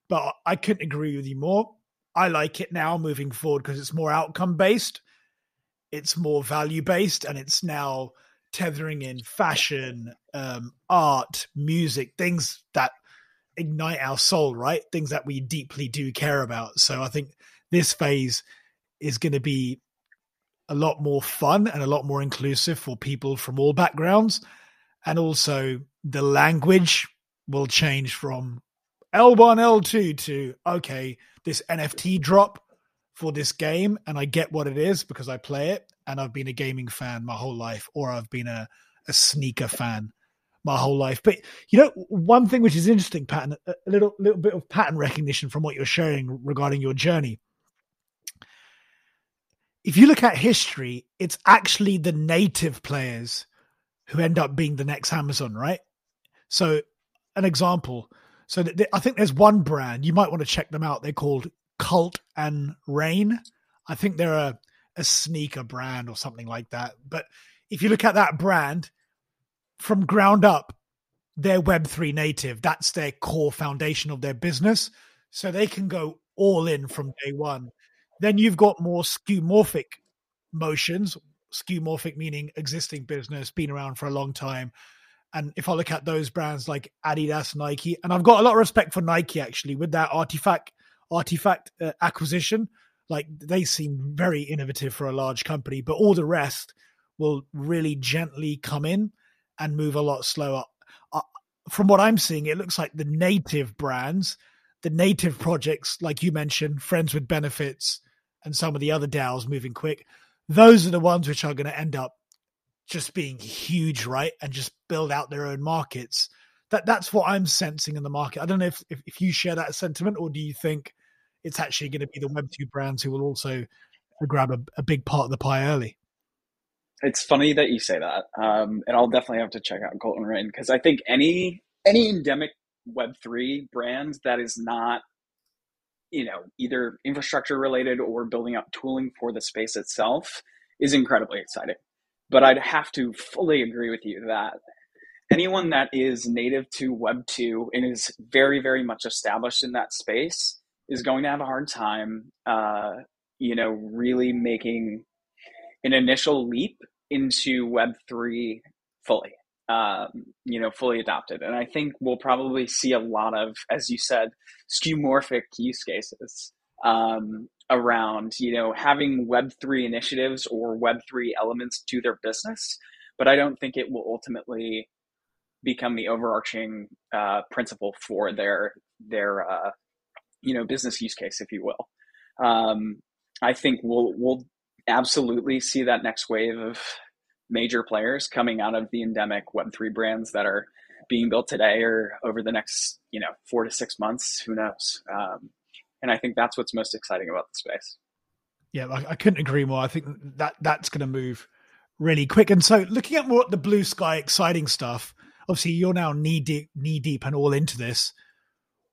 But I couldn't agree with you more. I like it now moving forward because it's more outcome based, it's more value based, and it's now tethering in fashion, um, art, music, things that ignite our soul, right? Things that we deeply do care about. So I think this phase is going to be a lot more fun and a lot more inclusive for people from all backgrounds. And also, the language will change from L1, L2 to, okay, this NFT drop for this game. And I get what it is because I play it and I've been a gaming fan my whole life, or I've been a, a sneaker fan my whole life. But you know, one thing which is interesting, pattern, a little little bit of pattern recognition from what you're sharing regarding your journey. If you look at history, it's actually the native players who end up being the next Amazon, right? So, an example. So, th- I think there's one brand you might want to check them out. They're called Cult and Rain. I think they're a, a sneaker brand or something like that. But if you look at that brand from ground up, they're Web3 native. That's their core foundation of their business. So they can go all in from day one. Then you've got more skeuomorphic motions, skeuomorphic meaning existing business, been around for a long time. And if I look at those brands like Adidas, Nike, and I've got a lot of respect for Nike actually with that artifact RTFKT uh, acquisition, like they seem very innovative for a large company, but all the rest will really gently come in and move a lot slower. Uh, from what I'm seeing, it looks like the native brands, the native projects, like you mentioned, Friends with Benefits, and some of the other DAOs moving quick. Those are the ones which are going to end up just being huge, right? And just build out their own markets. That that's what I'm sensing in the market. I don't know if if, if you share that sentiment, or do you think it's actually going to be the Web two brands who will also grab a, a big part of the pie early? It's funny that you say that, um, and I'll definitely have to check out Cult and Rain because I think any any endemic Web three brand that is not you know either infrastructure related or building out tooling for the space itself is incredibly exciting but I'd have to fully agree with you that anyone that is native to Web 2 and is very, very much established in that space is going to have a hard time, uh, you know, really making an initial leap into Web 3 fully, um, you know, fully adopted. And I think we'll probably see a lot of, as you said, skeuomorphic use cases um, around you know having web3 initiatives or web3 elements to their business but i don't think it will ultimately become the overarching uh, principle for their their uh, you know business use case if you will. Um, i think we'll we'll absolutely see that next wave of major players coming out of the endemic web3 brands that are being built today or over the next you know four to six months. Who knows? Um, and I think that's what's most exciting about the space. Yeah, I, I couldn't agree more. I think that that's going to move really quick. And so, looking at more the blue sky exciting stuff, obviously you're now knee deep, knee deep, and all into this.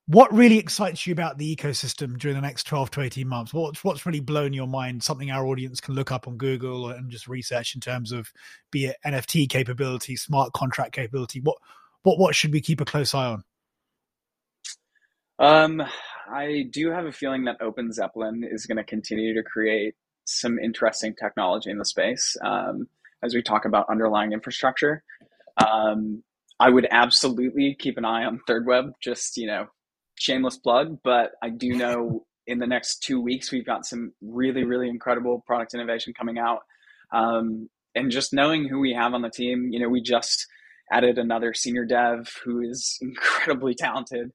what really excites you about the ecosystem during the next 12 to 18 months what's what's really blown your mind something our audience can look up on google and just research in terms of be it nft capability smart contract capability what what what should we keep a close eye on um i do have a feeling that OpenZeppelin is going to continue to create some interesting technology in the space um, as we talk about underlying infrastructure um, I would absolutely keep an eye on Third Web, just, you know, shameless plug, but I do know in the next two weeks we've got some really, really incredible product innovation coming out. Um, and just knowing who we have on the team, you know, we just added another senior dev who is incredibly talented.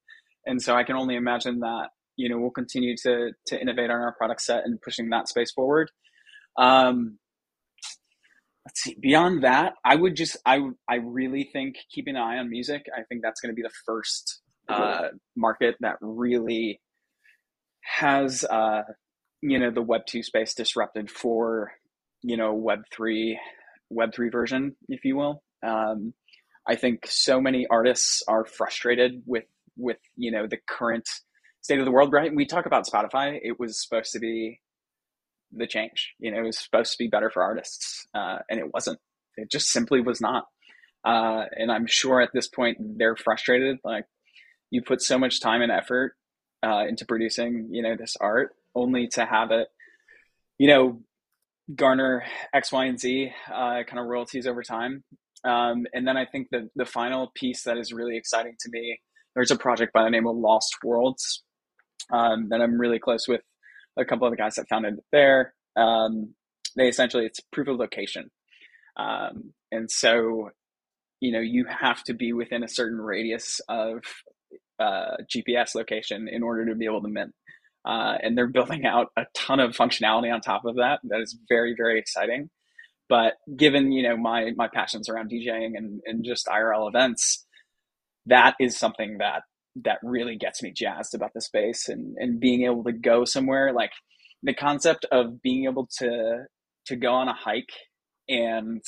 And so I can only imagine that, you know, we'll continue to to innovate on our product set and pushing that space forward. Um, let's see beyond that i would just i i really think keeping an eye on music i think that's going to be the first uh, market that really has uh, you know the web 2 space disrupted for you know web 3 web 3 version if you will um, i think so many artists are frustrated with with you know the current state of the world right we talk about spotify it was supposed to be the change. You know, it was supposed to be better for artists, uh, and it wasn't. It just simply was not. Uh, and I'm sure at this point they're frustrated. Like, you put so much time and effort uh, into producing, you know, this art, only to have it, you know, garner X, Y, and Z uh, kind of royalties over time. Um, and then I think that the final piece that is really exciting to me, there's a project by the name of Lost Worlds um, that I'm really close with a couple of the guys that founded it there. Um, they essentially it's proof of location, um, and so you know you have to be within a certain radius of uh, GPS location in order to be able to mint. Uh, and they're building out a ton of functionality on top of that. That is very very exciting. But given you know my my passions around DJing and and just IRL events, that is something that that really gets me jazzed about the space and and being able to go somewhere. Like the concept of being able to to go on a hike and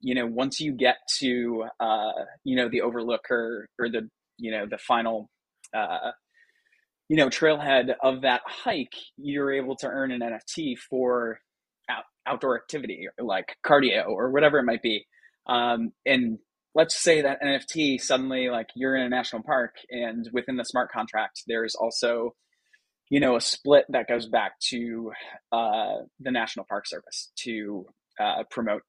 you know once you get to uh you know the overlook or or the you know the final uh you know trailhead of that hike you're able to earn an nft for out, outdoor activity like cardio or whatever it might be. Um and let's say that NFT suddenly like you're in a national park and within the smart contract there's also you know a split that goes back to uh, the National Park Service to uh, promote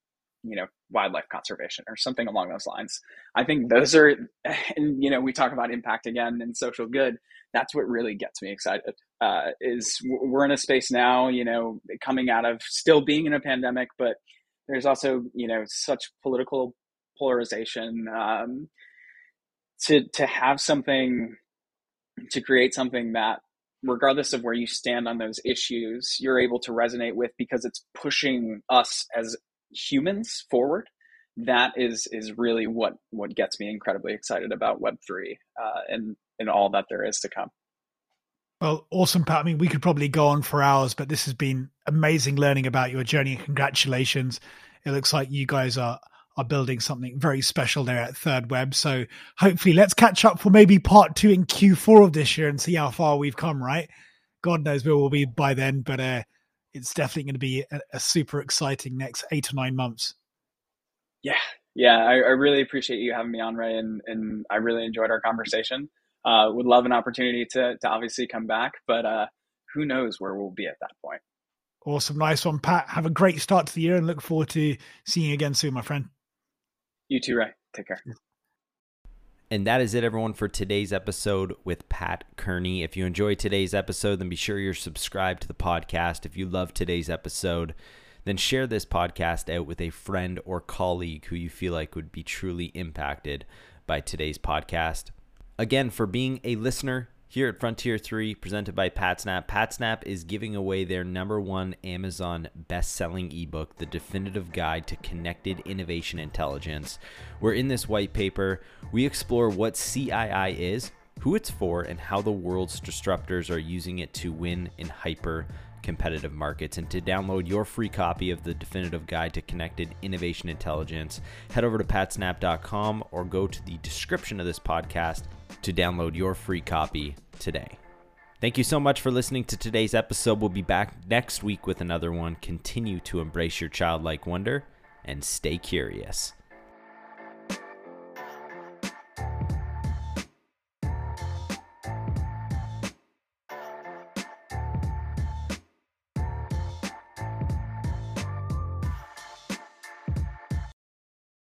you know wildlife conservation or something along those lines. I think those are and you know we talk about impact again and social good. That's what really gets me excited. Uh, is we're in a space now, you know, coming out of still being in a pandemic, but there's also you know such political polarization um, to to have something to create something that regardless of where you stand on those issues you're able to resonate with because it's pushing us as humans forward that is is really what what gets me incredibly excited about web3 uh, and and all that there is to come well, awesome, Pat. I mean, we could probably go on for hours, but this has been amazing learning about your journey. Congratulations. It looks like you guys are are building something very special there at Third Web. So hopefully, let's catch up for maybe part two in Q4 of this year and see how far we've come. Right? God knows where we'll be by then, but uh, it's definitely going to be a, a, super exciting next eight or nine months. Yeah, yeah, I, I, really appreciate you having me on, Ray, and and I really enjoyed our conversation. Uh, would love an opportunity to to obviously come back, but uh, who knows where we'll be at that point. Awesome, nice one, Pat. Have a great start to the year, and look forward to seeing you again soon, my friend. You too, Ray. Take care. And that is it, everyone, for today's episode with Pat Kearney. If you enjoyed today's episode, then be sure you're subscribed to the podcast. If you love today's episode, then share this podcast out with a friend or colleague who you feel like would be truly impacted by today's podcast. Again, for being a listener, here at Frontier 3, presented by PatSnap, PatSnap is giving away their number one Amazon best selling ebook, The Definitive Guide to Connected Innovation Intelligence. Where in this white paper, we explore what CII is, who it's for, and how the world's disruptors are using it to win in hyper competitive markets. And to download your free copy of the definitive guide to connected innovation intelligence, head over to patsnap.com or go to the description of this podcast to download your free copy today. Thank you so much for listening to today's episode. We'll be back next week with another one. Continue to embrace your childlike wonder and stay curious.